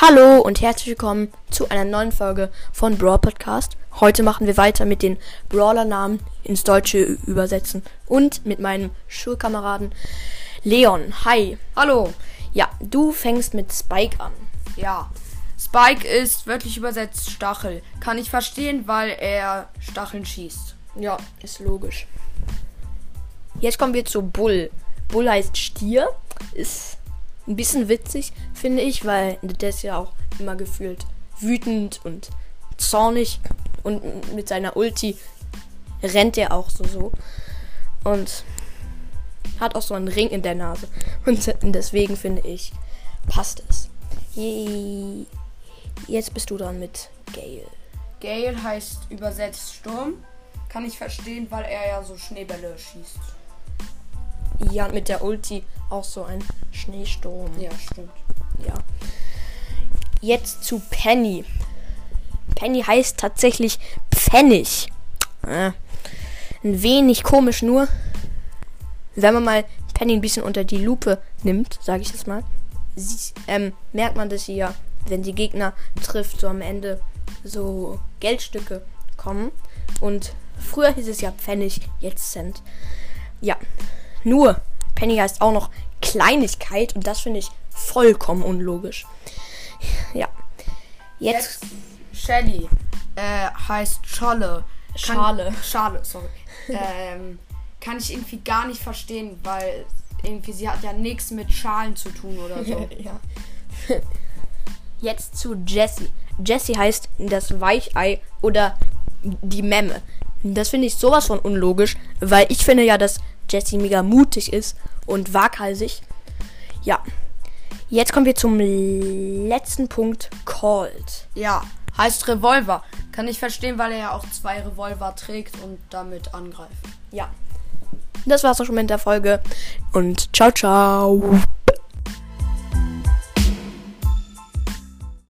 Hallo und herzlich willkommen zu einer neuen Folge von Brawl Podcast. Heute machen wir weiter mit den Brawler-Namen ins Deutsche übersetzen und mit meinem Schulkameraden Leon. Hi. Hallo. Ja, du fängst mit Spike an. Ja. Spike ist wörtlich übersetzt Stachel. Kann ich verstehen, weil er Stacheln schießt. Ja, ist logisch. Jetzt kommen wir zu Bull. Bull heißt Stier. Ist ein bisschen witzig, finde ich, weil der ist ja auch immer gefühlt wütend und zornig. Und mit seiner Ulti rennt er auch so so. Und hat auch so einen Ring in der Nase. Und deswegen finde ich, passt es. Jetzt bist du dran mit Gale. Gale heißt übersetzt Sturm. Kann ich verstehen, weil er ja so Schneebälle schießt. Ja, mit der Ulti auch so ein Schneesturm. Ja, stimmt. Ja. Jetzt zu Penny. Penny heißt tatsächlich Pfennig. Äh, ein wenig komisch nur. Wenn man mal Penny ein bisschen unter die Lupe nimmt, sage ich das mal, sie, ähm, merkt man, dass sie ja, wenn die Gegner trifft, so am Ende so Geldstücke kommen. Und früher hieß es ja Pfennig, jetzt Cent. Ja, nur Penny heißt auch noch Kleinigkeit und das finde ich vollkommen unlogisch. Ja. Jetzt. Jetzt Shelly äh, heißt Scholle. Kann, Schale. Schale, sorry. ähm, kann ich irgendwie gar nicht verstehen, weil irgendwie sie hat ja nichts mit Schalen zu tun oder so. ja. Jetzt zu Jessie. Jessie heißt das Weichei oder die Memme. Das finde ich sowas von unlogisch, weil ich finde ja, dass Jessie mega mutig ist und waghalsig. Ja. Jetzt kommen wir zum letzten Punkt. Called. Ja, heißt Revolver. Kann ich verstehen, weil er ja auch zwei Revolver trägt und damit angreift. Ja. Das war's auch schon mit der Folge. Und ciao, ciao.